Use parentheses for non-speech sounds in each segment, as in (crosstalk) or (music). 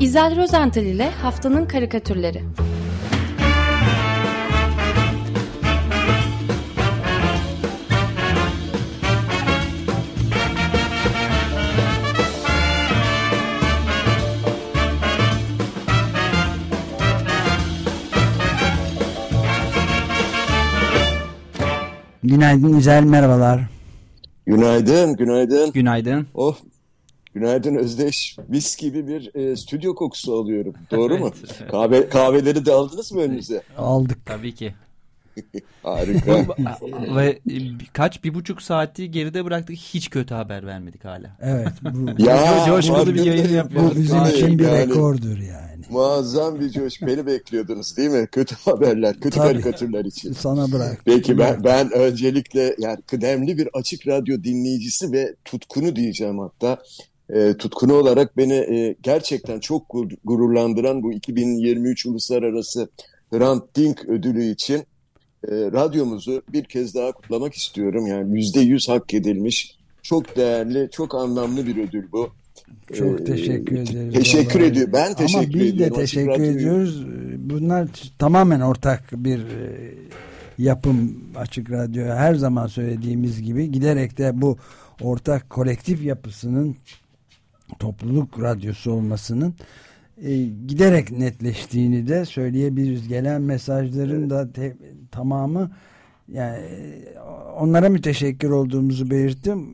İzel Rozental ile Haftanın Karikatürleri Günaydın İzel merhabalar. Günaydın, günaydın. Günaydın. Oh, günaydın Özdeş. Mis gibi bir e, stüdyo kokusu alıyorum. Doğru mu? (laughs) Kahve kahveleri de aldınız mı önünüze? Aldık. Tabii ki. (laughs) Harika. Ve kaç bir buçuk saati geride bıraktık hiç kötü haber vermedik hala. Evet. Bu, (laughs) ya, coşkulu bir yayın yapıyoruz. bu bizim için bir yani, rekordur yani. Muazzam bir coş. Beni bekliyordunuz değil mi? Kötü haberler, kötü Tabii. karikatürler için. Sana bırak. Peki ben, ben öncelikle yani kıdemli bir açık radyo dinleyicisi ve tutkunu diyeceğim hatta. E, tutkunu olarak beni e, gerçekten çok gururlandıran bu 2023 Uluslararası Hrant Dink ödülü için e, radyomuzu bir kez daha kutlamak istiyorum. Yani yüzde yüz hak edilmiş, çok değerli, çok anlamlı bir ödül bu. Çok teşekkür ederiz. Teşekkür ediyorum. Ben teşekkür ediyorum. Ama biz ediyorum. de teşekkür ediyoruz. Bunlar tamamen ortak bir e, yapım Açık Radyo. Her zaman söylediğimiz gibi giderek de bu ortak kolektif yapısının topluluk radyosu olmasının e, giderek netleştiğini de söyleyebiliriz. Gelen mesajların da te, tamamı yani onlara müteşekkir olduğumuzu belirttim.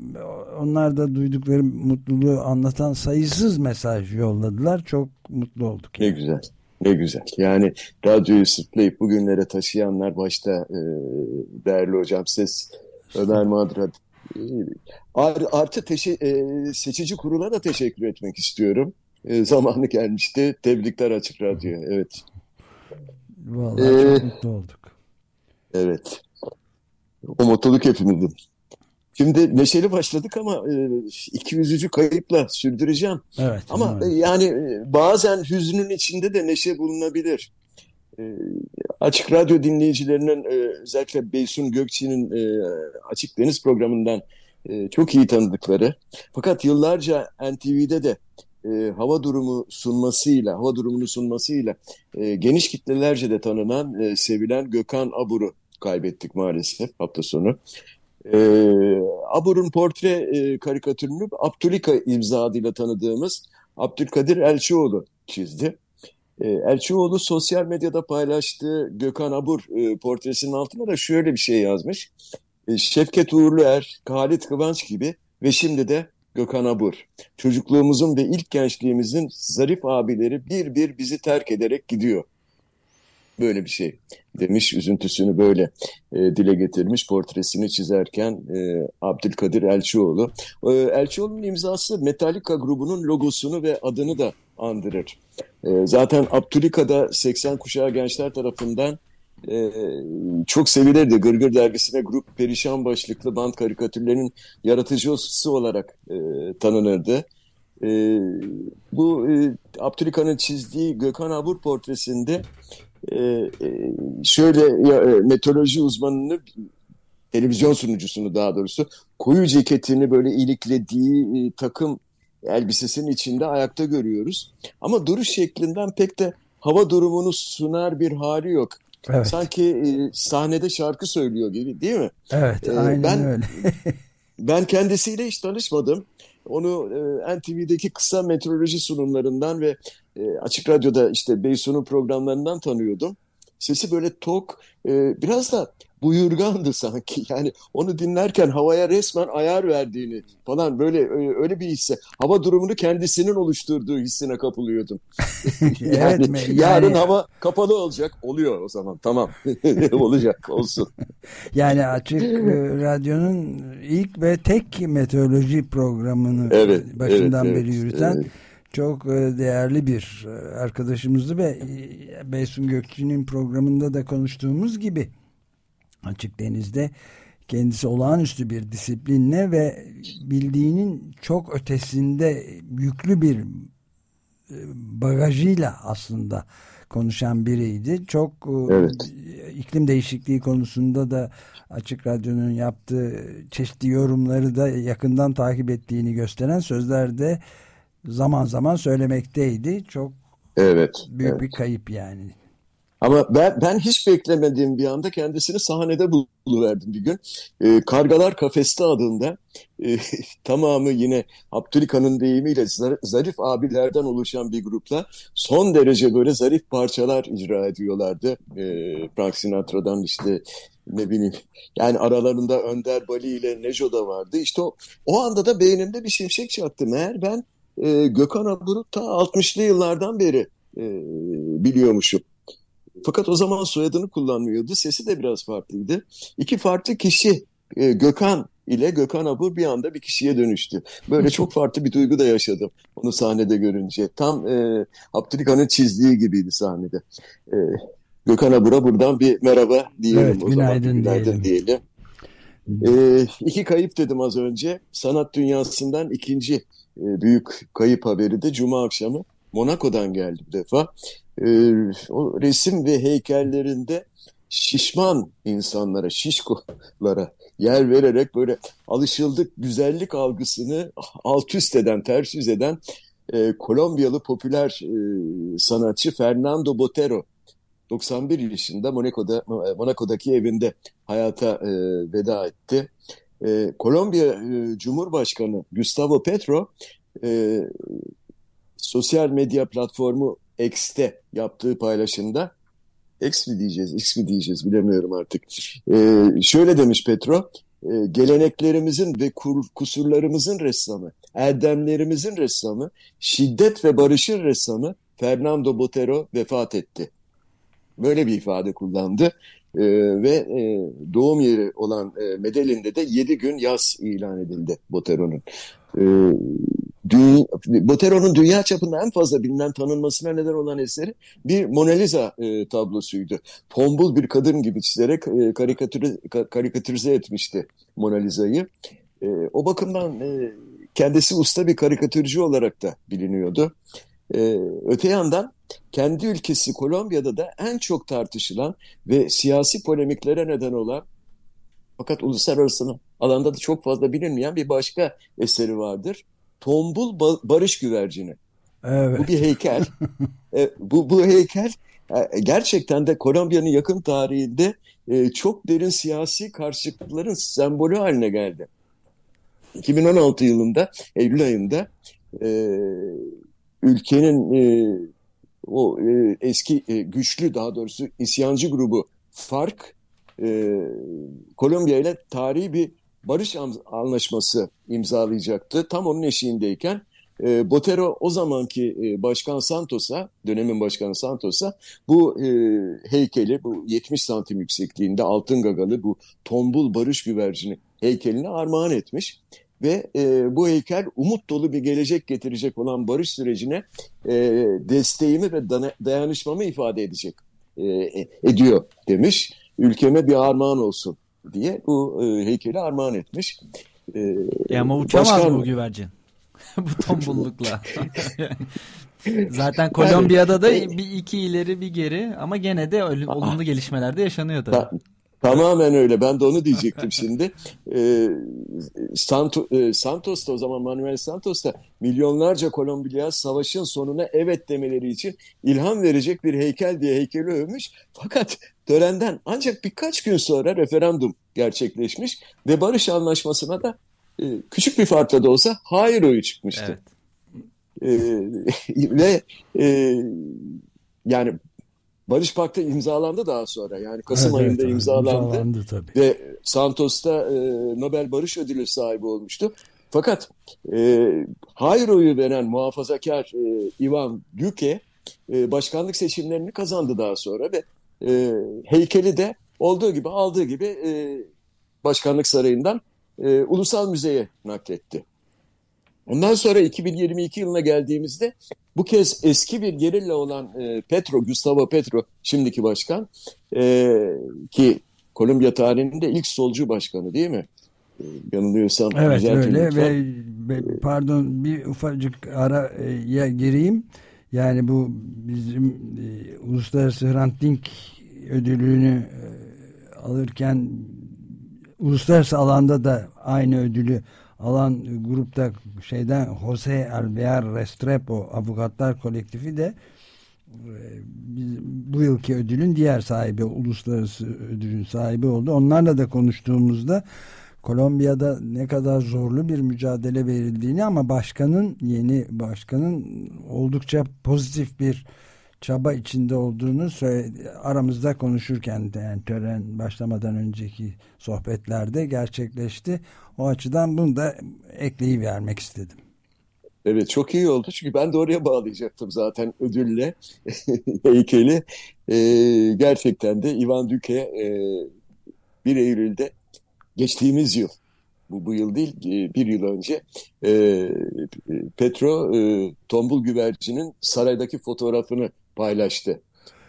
Onlar da duydukları mutluluğu anlatan sayısız mesaj yolladılar. Çok mutlu olduk. Yani. Ne güzel. Ne güzel. Yani radyoyu sırtlayıp bugünlere taşıyanlar başta e, değerli hocam ses Ömer Madra artı teşe, e, seçici kurula da teşekkür etmek istiyorum. E, zamanı gelmişti. Tebrikler Açık Radyo. Evet. Vallahi ee, çok mutlu olduk. Evet. O mutluluk hepimizin. Şimdi neşeli başladık ama e, iki yüzücü kayıpla sürdüreceğim. Evet. Ama evet. yani e, bazen hüznün içinde de neşe bulunabilir. E, açık Radyo dinleyicilerinin e, özellikle Beysun Gökçe'nin e, Açık Deniz programından e, çok iyi tanıdıkları. Fakat yıllarca NTV'de de hava durumu sunmasıyla, hava durumunu sunmasıyla geniş kitlelerce de tanınan, sevilen Gökhan Abur'u kaybettik maalesef hafta sonu. E, Abur'un portre e, karikatürünü Abdülika imza adıyla tanıdığımız Abdülkadir Elçioğlu çizdi. E, Elçioğlu sosyal medyada paylaştığı Gökhan Abur e, portresinin altına da şöyle bir şey yazmış. E, Şevket Uğurluer, Halit Kıvanç gibi ve şimdi de Gökhan Abur. Çocukluğumuzun ve ilk gençliğimizin zarif abileri bir bir bizi terk ederek gidiyor böyle bir şey demiş. Üzüntüsünü böyle e, dile getirmiş portresini çizerken e, Abdülkadir Elçioğlu. E, Elçioğlu'nun imzası Metallica grubunun logosunu ve adını da andırır. E, zaten Abdülika'da 80 kuşağı gençler tarafından e, çok sevilirdi. Gırgır dergisine grup perişan başlıklı band karikatürlerinin yaratıcısı olarak e, tanınırdı. E, bu e, Abdülika'nın çizdiği Gökhan Abur portresinde e, şöyle ya, e, meteoroloji uzmanını televizyon sunucusunu daha doğrusu koyu ceketini böyle iliklediği e, takım elbisesinin içinde ayakta görüyoruz. Ama duruş şeklinden pek de hava durumunu sunar bir hali yok. Evet. Sanki e, sahnede şarkı söylüyor gibi değil mi? Evet, e, aynen ben, öyle. (laughs) ben kendisiyle hiç tanışmadım. Onu e, NTV'deki kısa meteoroloji sunumlarından ve e, Açık Radyo'da işte Beysun'un programlarından tanıyordum. Sesi böyle tok, e, biraz da buyurgandı sanki. (laughs) Yani onu dinlerken havaya resmen ayar verdiğini falan böyle öyle bir hisse. Hava durumunu kendisinin oluşturduğu hissine kapılıyordum. (laughs) (laughs) yani, evet mi? yani yarın hava kapalı olacak. Oluyor o zaman. Tamam. olacak. Olsun. yani Açık e, Radyo'nun ilk ve tek meteoroloji programını evet, başından evet, beri yürüten evet çok e, değerli bir e, arkadaşımızdı ve Beysun Gökçe'nin programında da konuştuğumuz gibi açık denizde kendisi olağanüstü bir disiplinle ve bildiğinin çok ötesinde yüklü bir e, bagajıyla aslında konuşan biriydi. Çok e, evet. iklim değişikliği konusunda da Açık Radyo'nun yaptığı çeşitli yorumları da yakından takip ettiğini gösteren sözlerde zaman zaman söylemekteydi. Çok evet, büyük evet. bir kayıp yani. Ama ben, ben hiç beklemediğim bir anda kendisini sahnede buluverdim bir gün. E, Kargalar Kafeste adında e, (laughs) tamamı yine Abdülkan'ın deyimiyle zarif abilerden oluşan bir grupla son derece böyle zarif parçalar icra ediyorlardı. E, Frank Sinatra'dan işte ne bileyim yani aralarında Önder Bali ile Nejo da vardı. İşte o, o anda da beynimde bir şimşek çaktı. Meğer ben e, Gökhan Abur'u ta 60'lı yıllardan beri e, biliyormuşum. Fakat o zaman soyadını kullanmıyordu. Sesi de biraz farklıydı. İki farklı kişi e, Gökhan ile Gökhan Abur bir anda bir kişiye dönüştü. Böyle çok farklı bir duygu da yaşadım onu sahnede görünce. Tam e, Abdülkan'ın çizdiği gibiydi sahnede. E, Gökhan Abur'a buradan bir merhaba diyelim evet, o günaydın zaman. Günaydın diyelim. diyelim. E, iki kayıp dedim az önce. Sanat dünyasından ikinci e, büyük kayıp haberi de Cuma akşamı Monaco'dan geldi bu defa. Ee, o resim ve heykellerinde şişman insanlara, şişkolara yer vererek böyle alışıldık güzellik algısını alt üst eden, ters yüz eden e, Kolombiyalı popüler e, sanatçı Fernando Botero 91 yaşında Monaco'da Monaco'daki evinde hayata e, veda etti. E, Kolombiya e, Cumhurbaşkanı Gustavo Petro e, sosyal medya platformu X'te yaptığı paylaşımda X mi diyeceğiz, X mi diyeceğiz bilemiyorum artık. Ee, şöyle demiş Petro, e, geleneklerimizin ve kur, kusurlarımızın ressamı, erdemlerimizin ressamı, şiddet ve barışın ressamı Fernando Botero vefat etti. Böyle bir ifade kullandı ee, ve e, doğum yeri olan e, Medellin'de de 7 gün yaz ilan edildi Botero'nun. Ee, Botero'nun dünya çapında en fazla bilinen tanınmasına neden olan eseri bir Mona Lisa e, tablosuydu. Tombul bir kadın gibi çizerek e, karikatüre, karikatürize etmişti Mona Lisa'yı. E, o bakımdan e, kendisi usta bir karikatürcü olarak da biliniyordu. E, öte yandan kendi ülkesi Kolombiya'da da en çok tartışılan ve siyasi polemiklere neden olan fakat uluslararası alanda da çok fazla bilinmeyen bir başka eseri vardır. Tombul Barış Güvercini. Evet. Bu bir heykel. (laughs) e, bu, bu heykel e, gerçekten de Kolombiya'nın yakın tarihinde e, çok derin siyasi karşılıkların sembolü haline geldi. 2016 yılında, Eylül ayında e, ülkenin e, o e, eski e, güçlü daha doğrusu isyancı grubu FARC e, Kolombiya ile tarihi bir barış anlaşması imzalayacaktı. Tam onun eşiğindeyken e, Botero o zamanki e, Başkan Santos'a, dönemin Başkanı Santos'a bu e, heykeli, bu 70 santim yüksekliğinde altın gagalı bu tombul barış güvercini heykelini armağan etmiş. Ve e, bu heykel umut dolu bir gelecek getirecek olan barış sürecine e, desteğimi ve dayanışmamı ifade edecek, e, ediyor demiş. Ülkeme bir armağan olsun diye bu e, heykeli armağan etmiş. E, e ama uçamaz başkan... bu güvercin. (laughs) bu tombullukla. (laughs) Zaten Kolombiya'da da bir iki ileri bir geri ama gene de olumlu gelişmeler de yaşanıyor tabii. Tamamen öyle. Ben de onu diyecektim şimdi. Ee, Santo, e, Santos da o zaman Manuel Santos da milyonlarca Kolombiya savaşın sonuna evet demeleri için ilham verecek bir heykel diye heykeli övmüş. Fakat törenden ancak birkaç gün sonra referandum gerçekleşmiş ve barış anlaşmasına da e, küçük bir farkla da olsa hayır oyu çıkmıştı. Evet. E, (laughs) ve e, yani Barış Paktı imzalandı daha sonra. Yani Kasım evet, ayında evet, imzalandı. imzalandı tabii. Ve Santos da e, Nobel Barış Ödülü sahibi olmuştu. Fakat e, hayır oyu veren muhafazakar e, Ivan Duque e, başkanlık seçimlerini kazandı daha sonra ve e, heykeli de olduğu gibi aldığı gibi e, başkanlık sarayından e, ulusal müzeye nakletti. Ondan sonra 2022 yılına geldiğimizde bu kez eski bir gerilla olan e, Petro, Gustavo Petro, şimdiki başkan e, ki Kolombiya tarihinde ilk solcu başkanı değil mi? E, yanılıyorsam. Evet öyle ve, ve pardon bir ufacık araya gireyim. Yani bu bizim e, Uluslararası Hrant Dink ödülünü e, alırken uluslararası alanda da aynı ödülü alan grupta şeyden Jose Alvear Restrepo Avukatlar Kolektifi de e, bu yılki ödülün diğer sahibi uluslararası ödülün sahibi oldu. Onlarla da konuştuğumuzda Kolombiya'da ne kadar zorlu bir mücadele verildiğini ama başkanın yeni başkanın oldukça pozitif bir çaba içinde olduğunu söyledi. aramızda konuşurken de yani tören başlamadan önceki sohbetlerde gerçekleşti. O açıdan bunu da ekleyivermek istedim. Evet çok iyi oldu çünkü ben de oraya bağlayacaktım zaten ödülle (laughs) heykeli. Ee, gerçekten de Ivan Duque e, 1 Eylül'de geçtiğimiz yıl bu, bu yıl değil e, bir yıl önce e, Petro e, tombul güvercinin saraydaki fotoğrafını paylaştı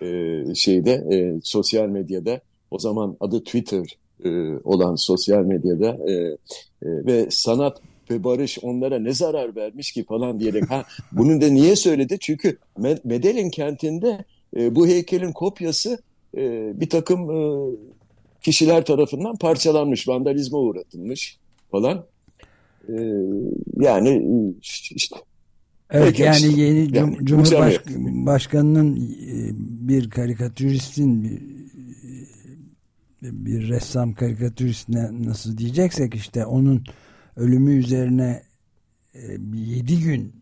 e, şeyde e, sosyal medyada. O zaman adı Twitter e, olan sosyal medyada e, e, ve sanat ve barış onlara ne zarar vermiş ki falan diyerek. Ha bunu da niye söyledi? Çünkü Medellin kentinde e, bu heykelin kopyası e, bir takım e, kişiler tarafından parçalanmış vandalizme uğratılmış falan. E, yani işte Evet yani işte. yeni yani, Cumhurbaşkanının e, bir karikatüristin bir, bir ressam karikatüristine nasıl diyeceksek işte onun ölümü üzerine e, yedi gün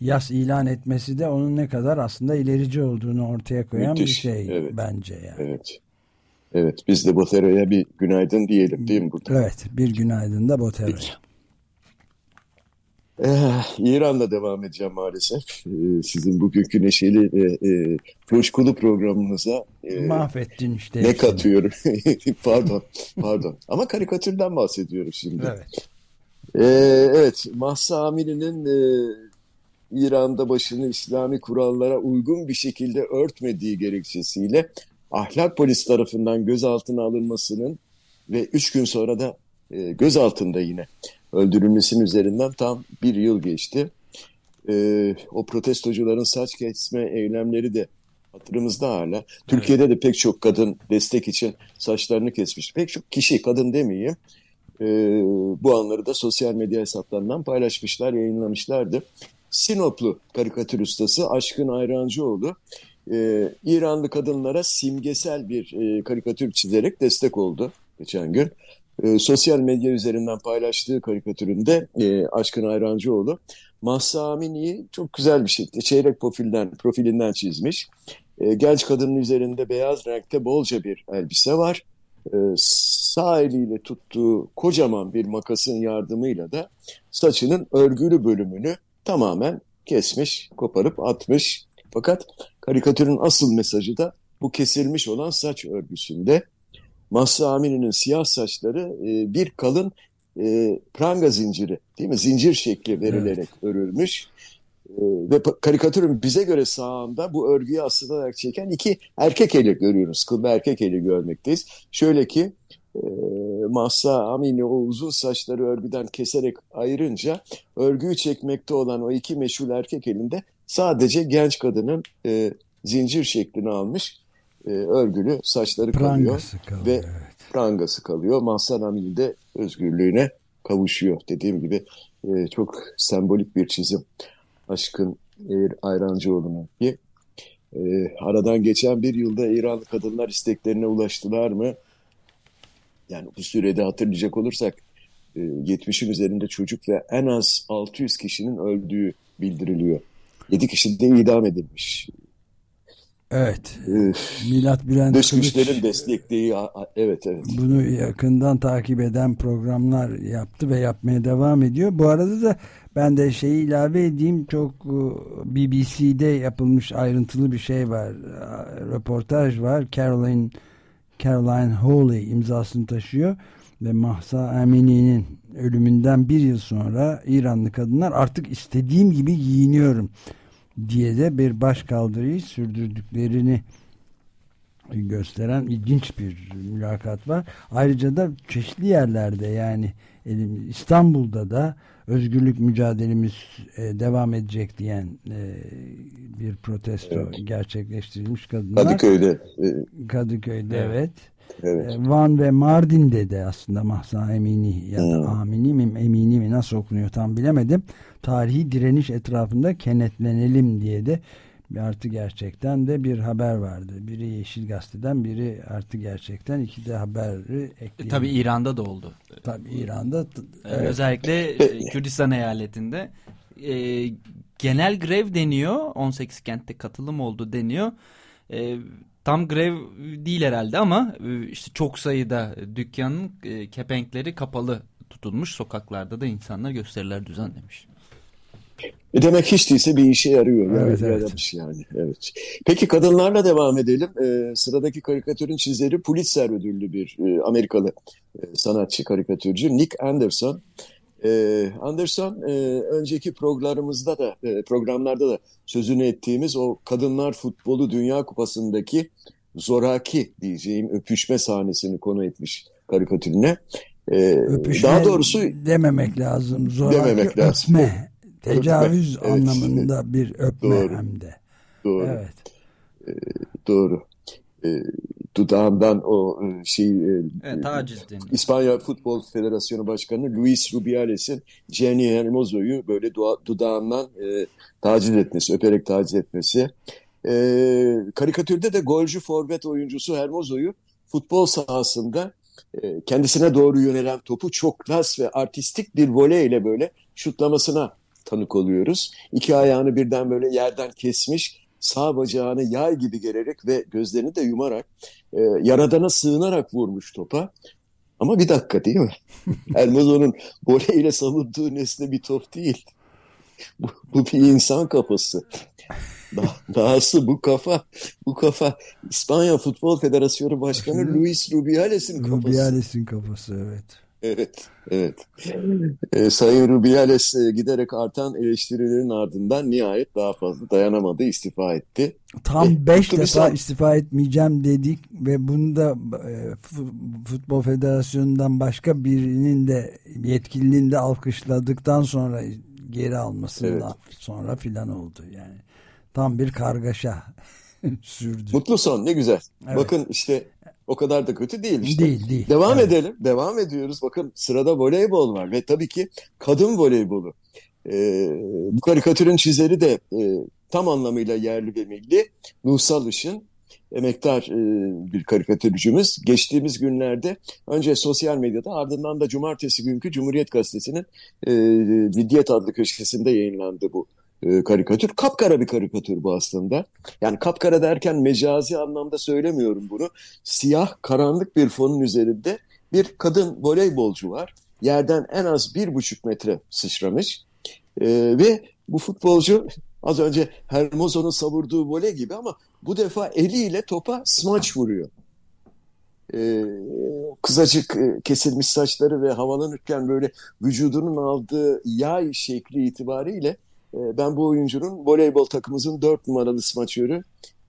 yas ilan etmesi de onun ne kadar aslında ilerici olduğunu ortaya koyan Müthiş. bir şey evet. bence yani. Evet. Evet biz de Botero'ya bir günaydın diyelim değil mi burada? Evet bir günaydın da Botero'ya. Ee, İran'la devam edeceğim maalesef. Ee, sizin bugünkü neşeli ve e, coşkulu programınıza e, mahvettin işte. Ne katıyorum? (laughs) pardon, pardon. Ama karikatürden bahsediyorum şimdi. Evet. Ee, evet, Mahsa Amini'nin e, İran'da başını İslami kurallara uygun bir şekilde örtmediği gerekçesiyle ahlak polis tarafından gözaltına alınmasının ve üç gün sonra da e, gözaltında yine öldürülmesinin üzerinden tam bir yıl geçti. E, o protestocuların saç kesme eylemleri de hatırımızda hala. Evet. Türkiye'de de pek çok kadın destek için saçlarını kesmiş. Pek çok kişi, kadın demeyeyim, e, bu anları da sosyal medya hesaplarından paylaşmışlar, yayınlamışlardı. Sinoplu karikatür ustası Aşkın Ayrancıoğlu e, İranlı kadınlara simgesel bir e, karikatür çizerek destek oldu geçen gün. E, sosyal medya üzerinden paylaştığı karikatüründe e, Aşkın Ayrancıoğlu Mahsa Amini'yi çok güzel bir şekilde çeyrek profilden, profilinden çizmiş. E, genç kadının üzerinde beyaz renkte bolca bir elbise var. E, sağ eliyle tuttuğu kocaman bir makasın yardımıyla da saçının örgülü bölümünü tamamen kesmiş, koparıp atmış. Fakat karikatürün asıl mesajı da bu kesilmiş olan saç örgüsünde. Mahsa Amini'nin siyah saçları e, bir kalın e, pranga zinciri değil mi? Zincir şekli verilerek evet. örülmüş. E, ve karikatürün bize göre sağında bu örgüyü asılarak çeken iki erkek eli görüyoruz. Kıl ve erkek eli görmekteyiz. Şöyle ki e, Mahsa Amini o uzun saçları örgüden keserek ayırınca örgüyü çekmekte olan o iki meşhur erkek elinde sadece genç kadının e, zincir şeklini almış e, örgülü saçları prangası kalıyor, kalıyor ve evet. prangası kalıyor. Mahsan Amini de özgürlüğüne kavuşuyor. Dediğim gibi e, çok sembolik bir çizim. Aşkın Eğir Ayrancıoğlu'nun ki e, aradan geçen bir yılda İranlı kadınlar isteklerine ulaştılar mı? Yani bu sürede hatırlayacak olursak e, 70'in üzerinde çocuk ve en az 600 kişinin öldüğü bildiriliyor. 7 kişi de idam edilmiş. Evet. Milat Bülent Dış güçlerin desteklediği evet evet. Bunu yakından takip eden programlar yaptı ve yapmaya devam ediyor. Bu arada da ben de şeyi ilave edeyim çok e, BBC'de yapılmış ayrıntılı bir şey var. Röportaj var. Caroline Caroline Hawley imzasını taşıyor ve Mahsa Amini'nin ölümünden bir yıl sonra İranlı kadınlar artık istediğim gibi giyiniyorum diye de bir baş kaldırıyı sürdürdüklerini gösteren ilginç bir mülakat var. Ayrıca da çeşitli yerlerde yani İstanbul'da da özgürlük mücadelemiz e, devam edecek diyen e, bir protesto evet. gerçekleştirilmiş kadınlar. Kadıköy'de. Kadıköy'de evet. evet. Evet. E, Van ve Mardin'de de aslında Mahsa Emini ya da hmm. Amini mi Emini mi nasıl okunuyor tam bilemedim. Tarihi direniş etrafında kenetlenelim diye de bir artı gerçekten de bir haber vardı. Biri Yeşil Gazete'den biri artı gerçekten iki de haberi ekleyelim. Tabii İran'da da oldu. Tabii İran'da. Evet. Özellikle e, (laughs) Kürdistan eyaletinde e, genel grev deniyor. 18 kentte katılım oldu deniyor. E, tam grev değil herhalde ama e, işte çok sayıda dükkanın e, kepenkleri kapalı tutulmuş. Sokaklarda da insanlar gösteriler düzenlemiş. E demek hiç değilse bir işe yarıyor. Yani evet, evet. Yani. Evet. Peki kadınlarla devam edelim. Ee, sıradaki karikatürün çizeri Pulitzer ödüllü bir e, Amerikalı e, sanatçı, karikatürcü Nick Anderson. Ee, Anderson e, önceki programımızda da e, programlarda da sözünü ettiğimiz o kadınlar futbolu Dünya Kupası'ndaki zoraki diyeceğim öpüşme sahnesini konu etmiş karikatürüne. Ee, öpüşme daha doğrusu dememek lazım. Zoraki dememek lazım. öpme. Tecavüz evet, anlamında evet. bir öpme doğru, hem de. Doğru. Evet. Ee, doğru. Dudağından o e, şey e, evet, taciz İspanya Futbol Federasyonu Başkanı Luis Rubiales'in Jenny Hermoso'yu böyle dudağından e, taciz etmesi, öperek taciz etmesi. E, karikatürde de golcü forvet oyuncusu Hermoso'yu futbol sahasında e, kendisine doğru yönelen topu çok klas ve artistik bir voleyle böyle şutlamasına tanık oluyoruz. İki ayağını birden böyle yerden kesmiş, sağ bacağını yay gibi gererek ve gözlerini de yumarak e, yaradana sığınarak vurmuş topa. Ama bir dakika değil mi? (laughs) Elmazo'nun voleyle savunduğu nesne bir top değil. Bu, bu bir insan kafası. Daha, dahası bu kafa, bu kafa İspanya Futbol Federasyonu Başkanı (laughs) Luis Rubiales'in kafası. Rubiales'in kafası evet. Evet, evet. e, Sayın Rubiales e, giderek artan eleştirilerin ardından nihayet daha fazla dayanamadı, istifa etti. Tam 5 e, defa istifa etmeyeceğim dedik ve bunu da e, Futbol Federasyonu'ndan başka birinin de yetkilinin de alkışladıktan sonra geri almasından evet. sonra filan oldu yani. Tam bir kargaşa (laughs) sürdü. Mutlu son ne güzel. Evet. Bakın işte o kadar da kötü değil işte. Değil değil. Devam evet. edelim. Devam ediyoruz. Bakın sırada voleybol var ve tabii ki kadın voleybolu. Ee, bu karikatürün çizeri de e, tam anlamıyla yerli ve milli. Nursal Işın emektar e, bir karikatürcümüz. Geçtiğimiz günlerde önce sosyal medyada ardından da cumartesi günkü Cumhuriyet Gazetesi'nin e, Vidyet adlı köşesinde yayınlandı bu e, karikatür. Kapkara bir karikatür bu aslında. Yani kapkara derken mecazi anlamda söylemiyorum bunu. Siyah, karanlık bir fonun üzerinde bir kadın voleybolcu var. Yerden en az bir buçuk metre sıçramış. E, ve bu futbolcu az önce Hermoso'nun savurduğu voley gibi ama bu defa eliyle topa smaç vuruyor. Ee, kızacık e, kesilmiş saçları ve havalanırken böyle vücudunun aldığı yay şekli itibariyle ben bu oyuncunun voleybol takımımızın dört numaralı smaçörü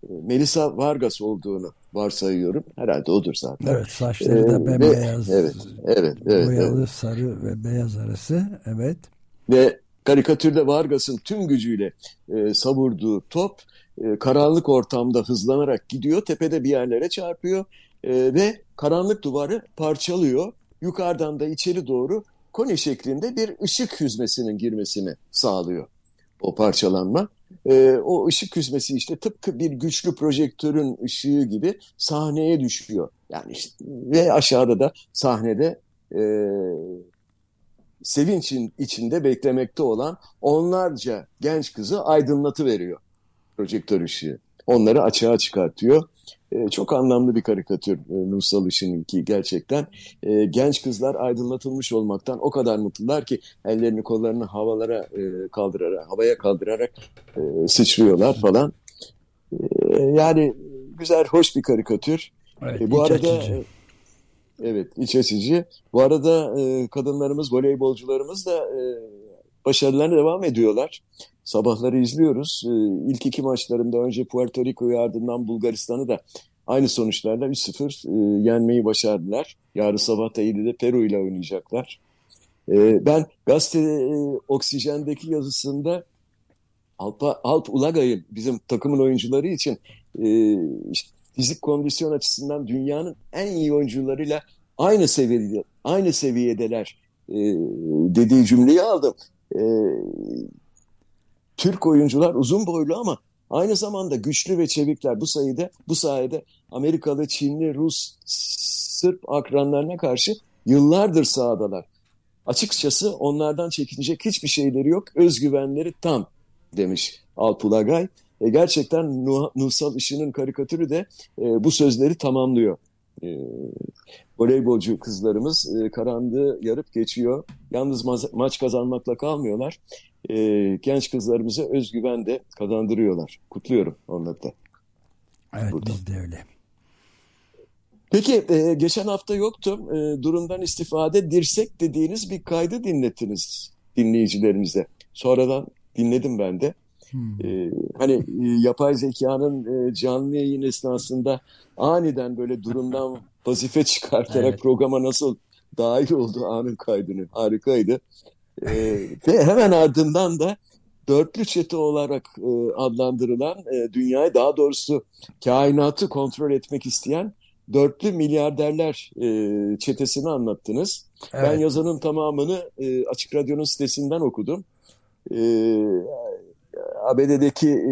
e, Melisa Vargas olduğunu varsayıyorum. Herhalde odur zaten. Evet saçları da ee, bembeyaz. evet, evet, evet. Boyalı, evet. sarı ve beyaz arası. Evet. Ve karikatürde Vargas'ın tüm gücüyle e, savurduğu top e, karanlık ortamda hızlanarak gidiyor. Tepede bir yerlere çarpıyor e, ve karanlık duvarı parçalıyor. Yukarıdan da içeri doğru koni şeklinde bir ışık hüzmesinin girmesini sağlıyor o parçalanma. E, o ışık küsmesi işte tıpkı bir güçlü projektörün ışığı gibi sahneye düşüyor. Yani işte, ve aşağıda da sahnede e, sevinçin içinde beklemekte olan onlarca genç kızı aydınlatı veriyor projektör ışığı. Onları açığa çıkartıyor. E, çok anlamlı bir karikatür e, Nursal Işık'ınki gerçekten. E, genç kızlar aydınlatılmış olmaktan o kadar mutlular ki ellerini kollarını havalara e, kaldırarak, havaya kaldırarak e, sıçrıyorlar falan. E, yani güzel, hoş bir karikatür. Evet, e, bu arada açıcı. Evet, iç açıcı. Bu arada e, kadınlarımız, voleybolcularımız da e, başarılarına devam ediyorlar. Sabahları izliyoruz. E, ilk iki maçlarında önce Puerto Rico'yu ardından Bulgaristan'ı da aynı sonuçlarla 3-0 e, yenmeyi başardılar. Yarın sabah da 7'de Peru ile oynayacaklar. E, ben gazete e, Oksijen'deki yazısında Alp, Alp Ulagay'ı bizim takımın oyuncuları için e, işte fizik kondisyon açısından dünyanın en iyi oyuncularıyla aynı seviyede aynı seviyedeler e, dediği cümleyi aldım. E, Türk oyuncular uzun boylu ama aynı zamanda güçlü ve çevikler. Bu sayede bu sayede Amerikalı, Çinli, Rus, Sırp akranlarına karşı yıllardır sahadalar. Açıkçası onlardan çekinecek hiçbir şeyleri yok. Özgüvenleri tam demiş Alpulagay. E, gerçekten Nuh Nuhsal Işık'ın karikatürü de e, bu sözleri tamamlıyor. E, voleybolcu kızlarımız e, karanlığı yarıp geçiyor. Yalnız ma maç kazanmakla kalmıyorlar. E, genç kızlarımıza özgüven de kazandırıyorlar. Kutluyorum onları da. Evet Buradan. biz de öyle. Peki e, geçen hafta yoktum. E, durumdan istifade dirsek dediğiniz bir kaydı dinlettiniz dinleyicilerimize. Sonradan dinledim ben de. Hmm. E, hani e, yapay zekanın e, canlı yayın esnasında aniden böyle durumdan (laughs) vazife çıkartarak evet. programa nasıl dahil oldu anın kaydını. Harikaydı. E, ve hemen ardından da dörtlü çete olarak e, adlandırılan e, dünyayı daha doğrusu kainatı kontrol etmek isteyen dörtlü milyarderler e, çetesini anlattınız. Evet. Ben yazanın tamamını e, Açık Radyo'nun sitesinden okudum. E, ABD'deki e,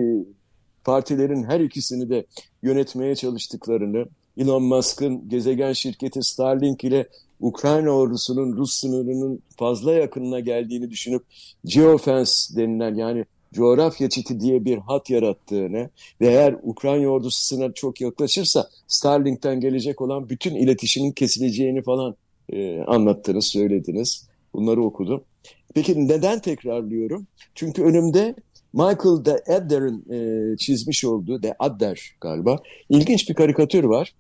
partilerin her ikisini de yönetmeye çalıştıklarını, Elon Musk'ın gezegen şirketi Starlink ile Ukrayna ordusunun Rus sınırının fazla yakınına geldiğini düşünüp geofence denilen yani coğrafya çiti diye bir hat yarattığını ve eğer Ukrayna ordusu sınır çok yaklaşırsa Starlink'ten gelecek olan bütün iletişimin kesileceğini falan e, anlattınız, söylediniz. Bunları okudum. Peki neden tekrarlıyorum? Çünkü önümde Michael de Adder'ın e, çizmiş olduğu, de Adder galiba, ilginç bir karikatür var.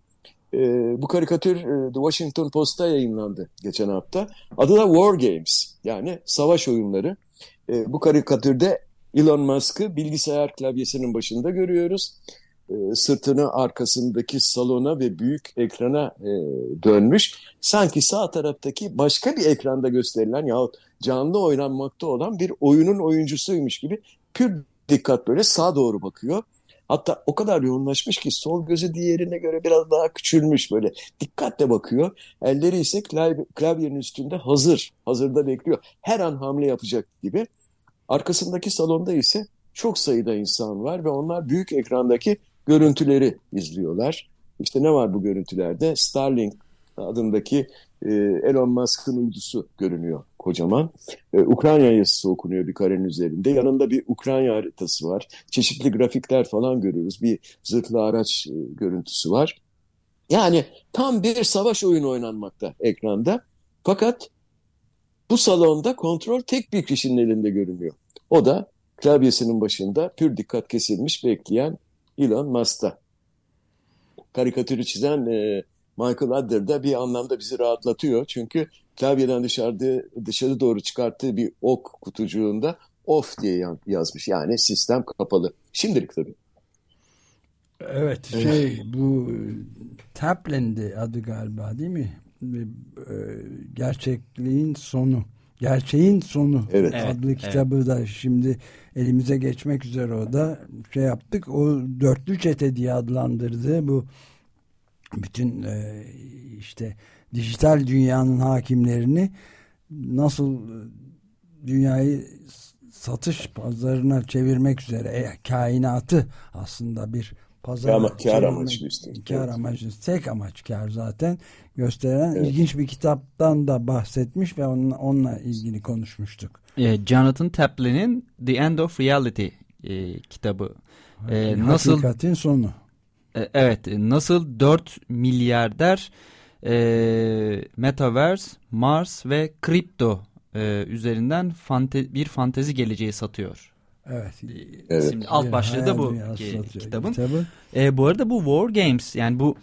E, bu karikatür e, The Washington Post'ta yayınlandı geçen hafta. Adı da War Games, yani savaş oyunları. E, bu karikatürde Elon Musk'ı bilgisayar klavyesinin başında görüyoruz. E, sırtını arkasındaki salona ve büyük ekrana e, dönmüş. Sanki sağ taraftaki başka bir ekranda gösterilen yahut canlı oynanmakta olan bir oyunun oyuncusuymuş gibi pür dikkat böyle sağa doğru bakıyor. Hatta o kadar yoğunlaşmış ki sol gözü diğerine göre biraz daha küçülmüş böyle. Dikkatle bakıyor. Elleri ise klavyenin üstünde hazır. Hazırda bekliyor. Her an hamle yapacak gibi. Arkasındaki salonda ise çok sayıda insan var ve onlar büyük ekrandaki görüntüleri izliyorlar. İşte ne var bu görüntülerde? Starlink adındaki e, Elon Musk'ın uydusu görünüyor kocaman. E, Ukrayna yazısı okunuyor bir karenin üzerinde. Yanında bir Ukrayna haritası var. Çeşitli grafikler falan görüyoruz. Bir zırhlı araç e, görüntüsü var. Yani tam bir savaş oyunu oynanmakta ekranda. Fakat bu salonda kontrol tek bir kişinin elinde görünüyor. O da klavyesinin başında pür dikkat kesilmiş bekleyen Elon Musk'ta. Karikatürü çizen e, Michael Adler da bir anlamda bizi rahatlatıyor. Çünkü klavyeden dışarıda, dışarı doğru çıkarttığı bir ok kutucuğunda off diye yazmış. Yani sistem kapalı. Şimdilik tabii. Evet şey bu Taplin'di adı galiba değil mi? E, gerçekliğin sonu. Gerçeğin sonu evet. adlı evet, kitabı evet. da şimdi elimize geçmek üzere o da şey yaptık. O dörtlü çete diye adlandırdı bu bütün e, işte dijital dünyanın hakimlerini nasıl dünyayı satış pazarına çevirmek üzere e, kainatı aslında bir pazar Ama kar amaçlı işte. Kar evet. amaçlı. Tek amaç kar zaten gösteren evet. ilginç bir kitaptan da bahsetmiş ve onunla, onunla ilgili konuşmuştuk. E, Jonathan Taplin'in The End of Reality e, kitabı. E, nasıl Hakikatin sonu. E, evet, nasıl 4 milyarder e, Metaverse, Mars ve kripto e, üzerinden fante bir fantezi geleceği satıyor. Evet. evet. Şimdi alt başlığı da bu kitabın. kitabın. E, bu arada bu War Games yani bu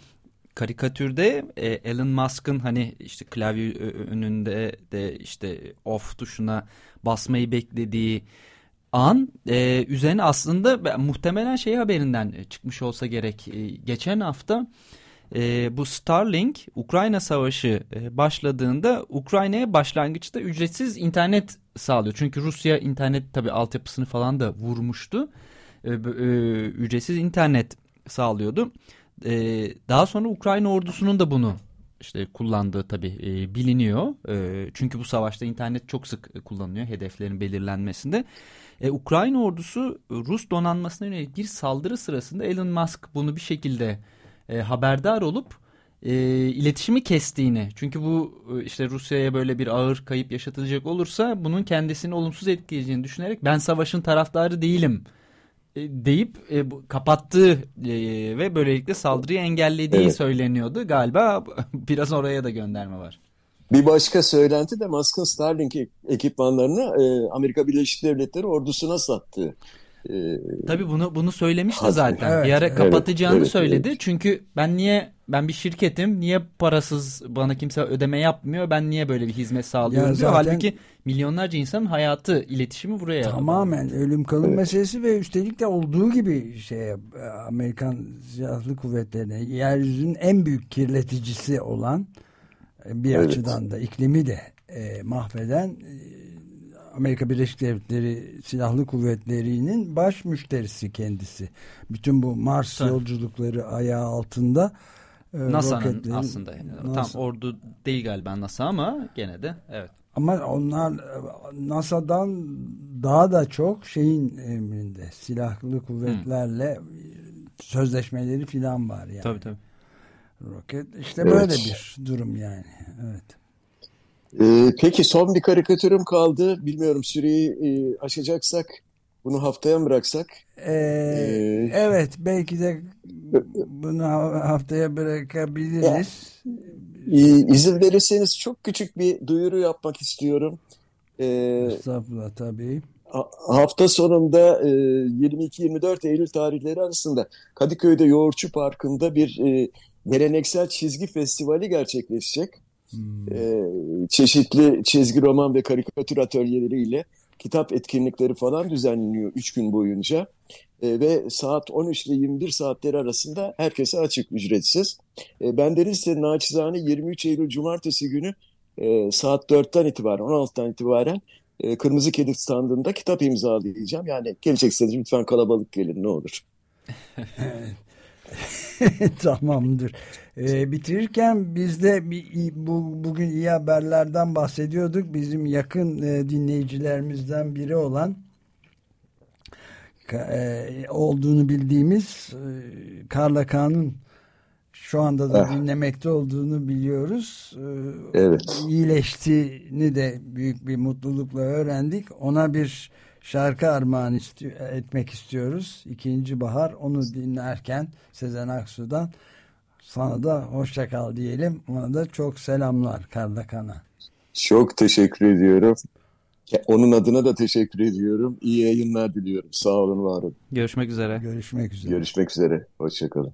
karikatürde e, Elon Musk'ın hani işte klavye önünde de işte off tuşuna basmayı beklediği an e, üzerine aslında muhtemelen şey haberinden çıkmış olsa gerek. E, geçen hafta e, bu Starlink Ukrayna Savaşı e, başladığında Ukrayna'ya başlangıçta ücretsiz internet sağlıyor. Çünkü Rusya internet tabi altyapısını falan da vurmuştu. E, e, ücretsiz internet sağlıyordu. E, daha sonra Ukrayna ordusunun da bunu işte kullandığı tabii e, biliniyor. E, çünkü bu savaşta internet çok sık kullanılıyor hedeflerin belirlenmesinde. E, Ukrayna ordusu Rus donanmasına yönelik bir saldırı sırasında Elon Musk bunu bir şekilde e, haberdar olup e, iletişimi kestiğini. Çünkü bu e, işte Rusya'ya böyle bir ağır kayıp yaşatılacak olursa bunun kendisini olumsuz etkileyeceğini düşünerek ben savaşın taraftarı değilim e, deyip e, kapattığı e, ve böylelikle saldırıyı engellediği evet. söyleniyordu. Galiba (laughs) biraz oraya da gönderme var. Bir başka söylenti de Musk'ın Starlink ekipmanlarını e, Amerika Birleşik Devletleri ordusuna sattı. Ee, Tabii bunu bunu söylemişti zaten. Evet, bir ara kapatacağını evet, söyledi. Evet. Çünkü ben niye ben bir şirketim niye parasız bana kimse ödeme yapmıyor ben niye böyle bir hizmet sağlıyorum ya diyor. Zaten, Halbuki milyonlarca insanın hayatı iletişimi buraya. Tamamen ölüm kalım evet. meselesi ve üstelik de olduğu gibi şey Amerikan Silahlı Kuvvetleri'ne yeryüzünün en büyük kirleticisi olan bir evet. açıdan da iklimi de e, mahveden e, Amerika Birleşik Devletleri Silahlı Kuvvetleri'nin baş müşterisi kendisi. Bütün bu Mars Tabii. yolculukları ayağı altında e, NASA'nın aslında yani. NASA. tam ordu değil galiba NASA ama gene de evet. Ama onlar NASA'dan daha da çok şeyin emrinde silahlı kuvvetlerle hmm. sözleşmeleri filan var yani. Tabii tabii. Roket işte evet. böyle bir durum yani. Evet. Ee, peki son bir karikatürüm kaldı. Bilmiyorum süreyi e, aşacaksak bunu haftaya mı bıraksak? Ee, ee, evet belki de bunu haftaya bırakabiliriz. Ya, izin verirseniz çok küçük bir duyuru yapmak istiyorum. Ee, Estağfurullah tabii. Hafta sonunda e, 22-24 Eylül tarihleri arasında Kadıköy'de Yoğurtçu Parkı'nda bir e, geleneksel çizgi festivali gerçekleşecek. Hmm. E, çeşitli çizgi roman ve karikatür atölyeleriyle kitap etkinlikleri falan düzenleniyor 3 gün boyunca. E, ve saat 13 ile 21 saatleri arasında herkese açık ücretsiz. E, ben de ise naçizane 23 Eylül Cumartesi günü e, saat 4'ten itibaren 16'dan itibaren e, Kırmızı Kedi standında kitap imzalayacağım. Yani gelecekseniz lütfen kalabalık gelin ne olur. (laughs) (laughs) Tamamdır. Ee, bitirirken biz de bir, bu, bugün iyi haberlerden bahsediyorduk. Bizim yakın e, dinleyicilerimizden biri olan e, olduğunu bildiğimiz e, Karla Kağan'ın şu anda da ah. dinlemekte olduğunu biliyoruz. Ee, evet. İyileştiğini de büyük bir mutlulukla öğrendik. Ona bir şarkı armağan istiyor, etmek istiyoruz. İkinci bahar onu dinlerken Sezen Aksu'dan sana da hoşça kal diyelim. Ona da çok selamlar Kardakan'a. Çok teşekkür ediyorum. Onun adına da teşekkür ediyorum. İyi yayınlar diliyorum. Sağ olun, var olun. Görüşmek üzere. Görüşmek üzere. Görüşmek üzere. Hoşçakalın.